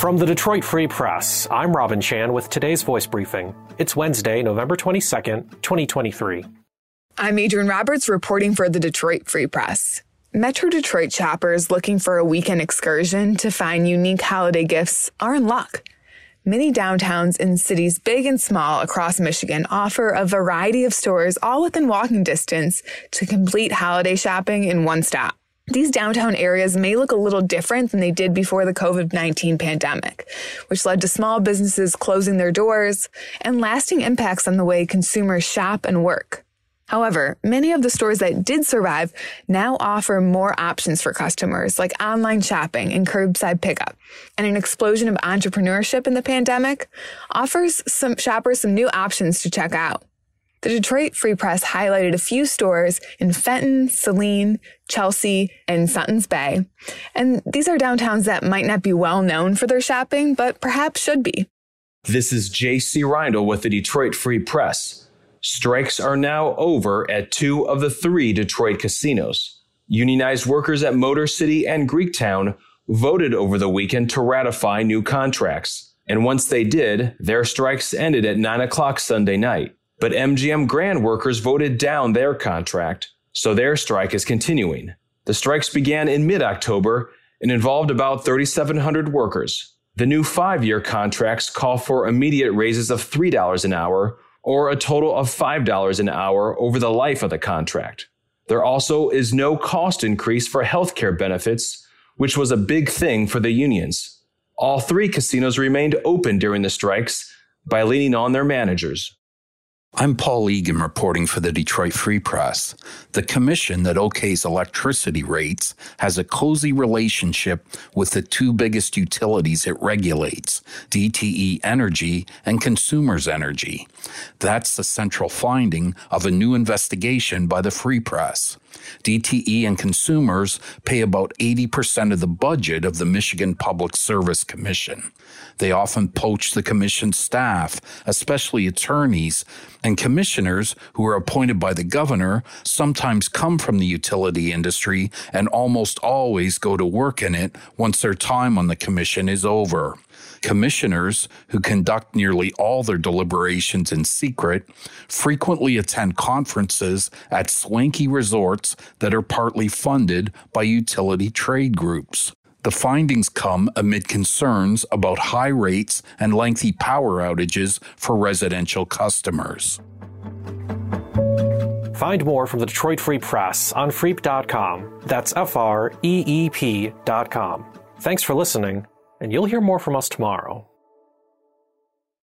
From the Detroit Free Press, I'm Robin Chan with today's voice briefing. It's Wednesday, November 22nd, 2023. I'm Adrian Roberts reporting for the Detroit Free Press. Metro Detroit shoppers looking for a weekend excursion to find unique holiday gifts are in luck. Many downtowns in cities big and small across Michigan offer a variety of stores all within walking distance to complete holiday shopping in one stop. These downtown areas may look a little different than they did before the COVID 19 pandemic, which led to small businesses closing their doors and lasting impacts on the way consumers shop and work. However, many of the stores that did survive now offer more options for customers, like online shopping and curbside pickup. And an explosion of entrepreneurship in the pandemic offers some shoppers some new options to check out. The Detroit Free Press highlighted a few stores in Fenton, Saline, Chelsea, and Suttons Bay. And these are downtowns that might not be well known for their shopping, but perhaps should be. This is J.C. Reindl with the Detroit Free Press. Strikes are now over at two of the three Detroit casinos. Unionized workers at Motor City and Greektown voted over the weekend to ratify new contracts. And once they did, their strikes ended at 9 o'clock Sunday night. But MGM Grand workers voted down their contract, so their strike is continuing. The strikes began in mid October and involved about 3,700 workers. The new five year contracts call for immediate raises of $3 an hour or a total of $5 an hour over the life of the contract. There also is no cost increase for healthcare benefits, which was a big thing for the unions. All three casinos remained open during the strikes by leaning on their managers. I'm Paul Egan reporting for the Detroit Free Press. The commission that okays electricity rates has a cozy relationship with the two biggest utilities it regulates, DTE Energy and Consumers Energy. That's the central finding of a new investigation by the Free Press. DTE and consumers pay about 80% of the budget of the Michigan Public Service Commission. They often poach the commission staff, especially attorneys, and commissioners who are appointed by the governor sometimes come from the utility industry and almost always go to work in it once their time on the commission is over. Commissioners, who conduct nearly all their deliberations in secret, frequently attend conferences at swanky resorts that are partly funded by utility trade groups. The findings come amid concerns about high rates and lengthy power outages for residential customers. Find more from the Detroit Free Press on freep.com. That's F R E E P.com. Thanks for listening, and you'll hear more from us tomorrow.